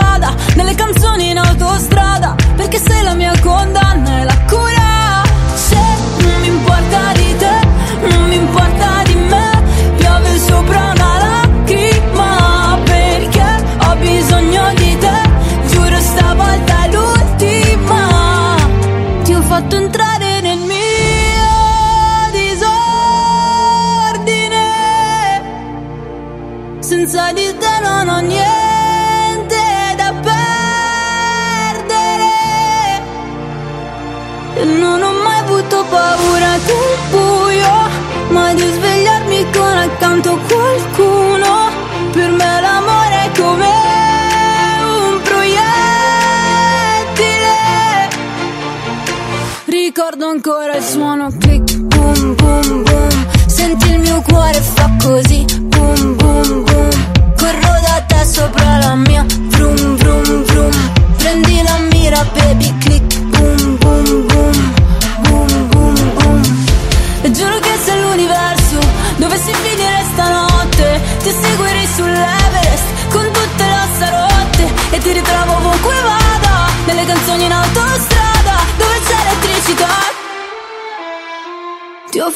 vada, nelle canzoni in autostrada. Perché sei la mia condanna e la cura. Se non mi importa di te, non mi importa di me. Piove sopra una lacrima. Perché ho bisogno di te. Giuro stavolta è l'ultima. Ti ho fatto entrare nel mio disordine. Senza di te non ho niente buio, ma di svegliarmi con accanto qualcuno. Per me l'amore è come un proiettile. Ricordo ancora il suono click, boom, boom, boom. Senti il mio cuore fa così, boom, boom, boom. Corro da te sopra la mia,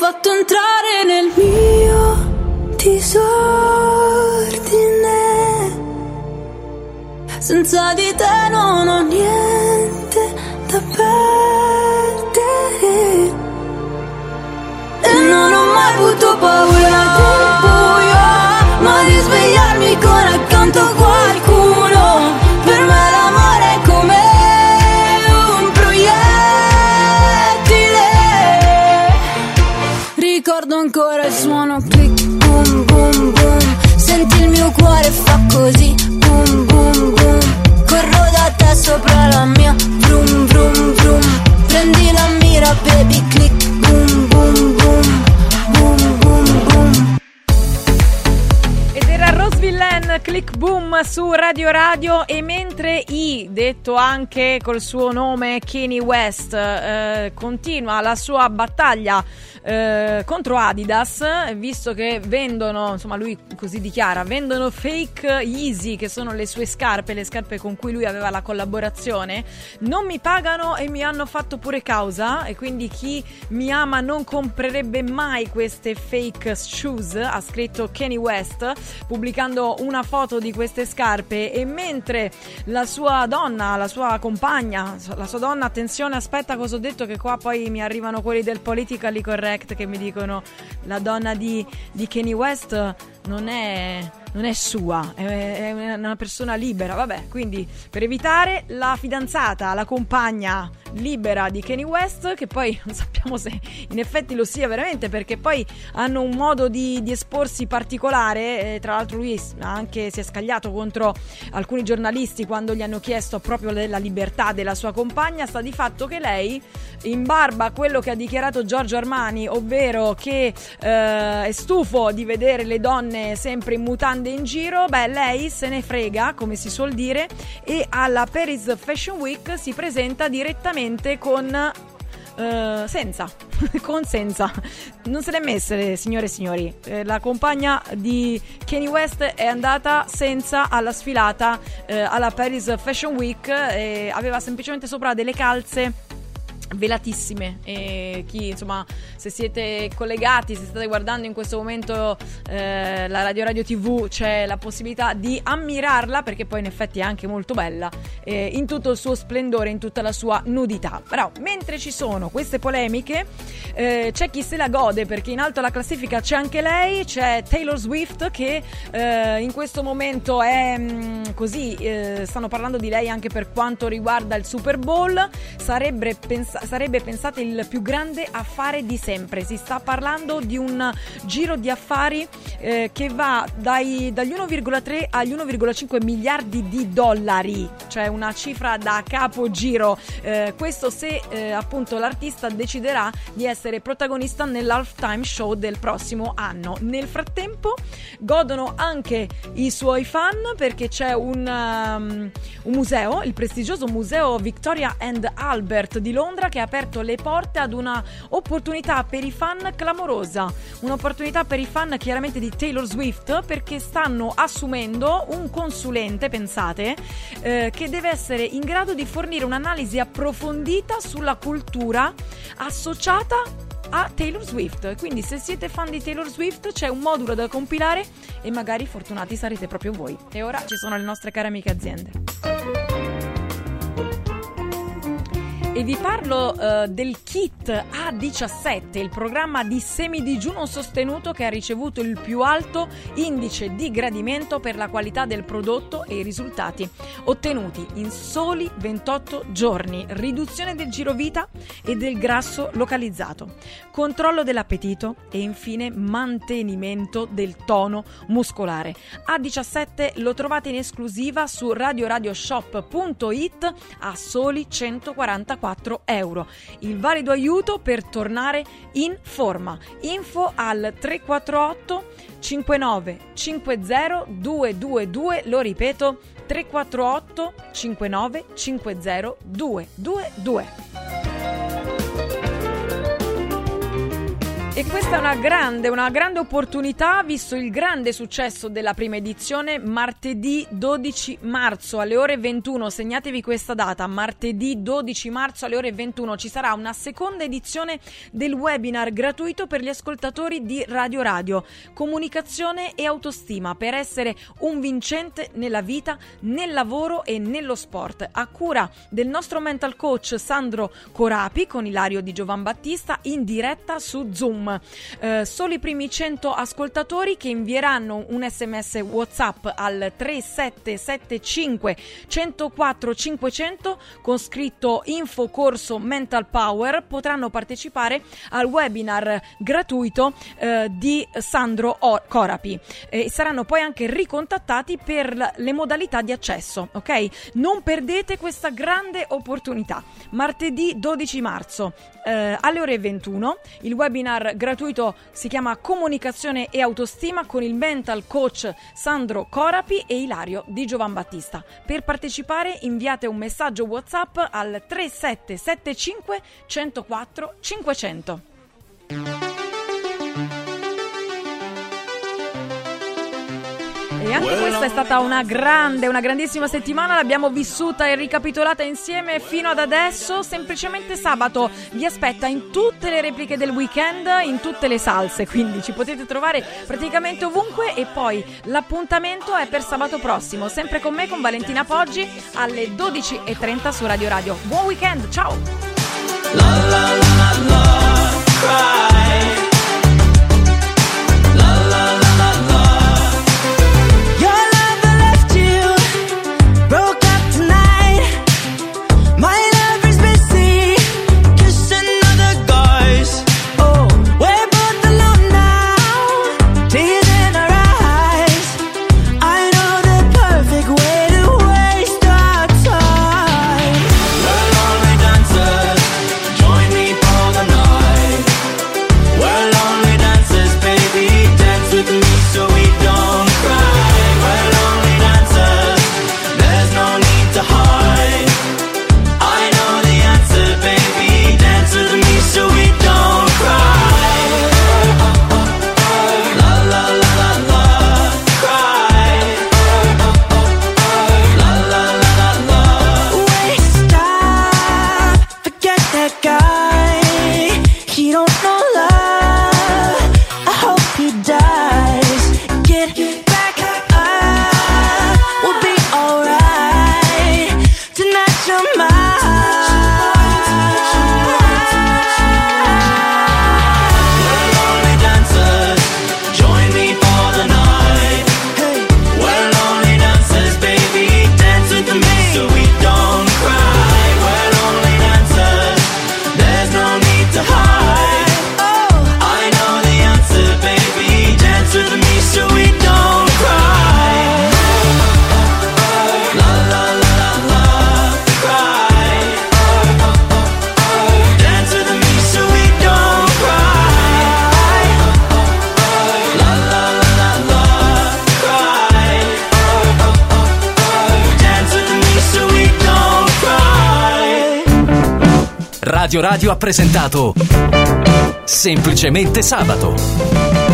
fatto entrare nel mio disordine. Senza di te non ho niente da perdere. E non ho mai avuto paura del buio, ma di svegliarmi con accanto qualcuno. Così, boom, boom, boom. Corro da te sopra la mia, vroom, vroom, vroom. Prendi la mira, baby, click, boom, boom, boom. Boom, boom, boom. Ed era Rose Villain, Click Boom su Radio Radio e mentre I, detto anche col suo nome Kanye West, eh, continua la sua battaglia eh, contro Adidas, visto che vendono, insomma lui così dichiara, vendono fake Yeezy che sono le sue scarpe, le scarpe con cui lui aveva la collaborazione, non mi pagano e mi hanno fatto pure causa e quindi chi mi ama non comprerebbe mai queste fake shoes, ha scritto Kanye West pubblicando una foto di queste scarpe. E mentre la sua donna, la sua compagna, la sua donna, attenzione, aspetta cosa ho detto che qua poi mi arrivano quelli del politically correct che mi dicono la donna di, di Kanye West non è, non è sua, è, una persona libera, vabbè, quindi per evitare la fidanzata, la compagna libera di Kanye West, che poi non sappiamo se in effetti lo sia veramente, perché poi hanno un modo di, di esporsi particolare, tra l'altro lui anche si è scagliato contro alcuni giornalisti quando gli hanno chiesto proprio della libertà della sua compagna, sta di fatto che lei, in barba a quello che ha dichiarato Giorgio Armani, ovvero che eh, è stufo di vedere le donne sempre in mutande in giro, beh, lei se ne frega, come si suol dire, e alla Paris Fashion Week si presenta direttamente con eh, senza, con senza. Non se l'è messe, signore e signori. Eh, la compagna di Kanye West è andata senza alla sfilata eh, alla Paris Fashion Week e aveva semplicemente sopra delle calze velatissime. E chi insomma se siete collegati se state guardando in questo momento eh, la radio radio tv c'è la possibilità di ammirarla perché poi in effetti è anche molto bella eh, in tutto il suo splendore in tutta la sua nudità. Però mentre ci sono queste polemiche eh, c'è chi se la gode perché in alto alla classifica c'è anche lei c'è Taylor Swift che eh, in questo momento è mm, così eh, stanno parlando di lei anche per quanto riguarda il Super Bowl. Sarebbe, pens- sarebbe pensate il più grande affare di sempre. Si sta parlando di un giro di affari eh, che va dai- dagli 1,3 agli 1,5 miliardi di dollari cioè una cifra da capogiro. Eh, questo se eh, appunto l'artista deciderà di essere protagonista nell'halftime show del prossimo anno. Nel frattempo godono anche i suoi fan perché c'è un, um, un museo, il prestigioso museo Victoria and Albert di Londra che ha aperto le porte ad una opportunità per i fan clamorosa, un'opportunità per i fan chiaramente di Taylor Swift perché stanno assumendo un consulente, pensate, eh, che deve essere in grado di fornire un'analisi approfondita sulla cultura associata a Taylor Swift. Quindi se siete fan di Taylor Swift c'è un modulo da compilare e magari fortunati sarete proprio voi. E ora ci sono le nostre care amiche aziende. E vi parlo eh, del kit A17, il programma di semidigiuno sostenuto che ha ricevuto il più alto indice di gradimento per la qualità del prodotto e i risultati ottenuti in soli 28 giorni. Riduzione del girovita e del grasso localizzato, controllo dell'appetito e infine mantenimento del tono muscolare. A17 lo trovate in esclusiva su radioradioshop.it a soli 144 euro. Il valido aiuto per tornare in forma. Info al 348 59 50 222, lo ripeto 348 59 50 222. E questa è una grande, una grande opportunità, visto il grande successo della prima edizione, martedì 12 marzo alle ore 21. Segnatevi questa data, martedì 12 marzo alle ore 21 ci sarà una seconda edizione del webinar gratuito per gli ascoltatori di Radio Radio, comunicazione e autostima per essere un vincente nella vita, nel lavoro e nello sport. A cura del nostro mental coach Sandro Corapi con Ilario di Giovan Battista in diretta su Zoom. Eh, solo i primi 100 ascoltatori che invieranno un sms WhatsApp al 3775 104 500 con scritto info corso Mental Power potranno partecipare al webinar gratuito eh, di Sandro O- Corapi e saranno poi anche ricontattati per la- le modalità di accesso, ok? Non perdete questa grande opportunità. Martedì 12 marzo eh, alle ore 21 il webinar gratuito si chiama Comunicazione e autostima con il mental coach Sandro Corapi e Ilario di Giovan Battista. Per partecipare inviate un messaggio WhatsApp al 3775 104 500. E anche questa è stata una grande, una grandissima settimana, l'abbiamo vissuta e ricapitolata insieme fino ad adesso. Semplicemente sabato vi aspetta in tutte le repliche del weekend, in tutte le salse, quindi ci potete trovare praticamente ovunque e poi l'appuntamento è per sabato prossimo, sempre con me, con Valentina Poggi, alle 12.30 su Radio Radio. Buon weekend, ciao! Your ha presentato Semplicemente Sabato.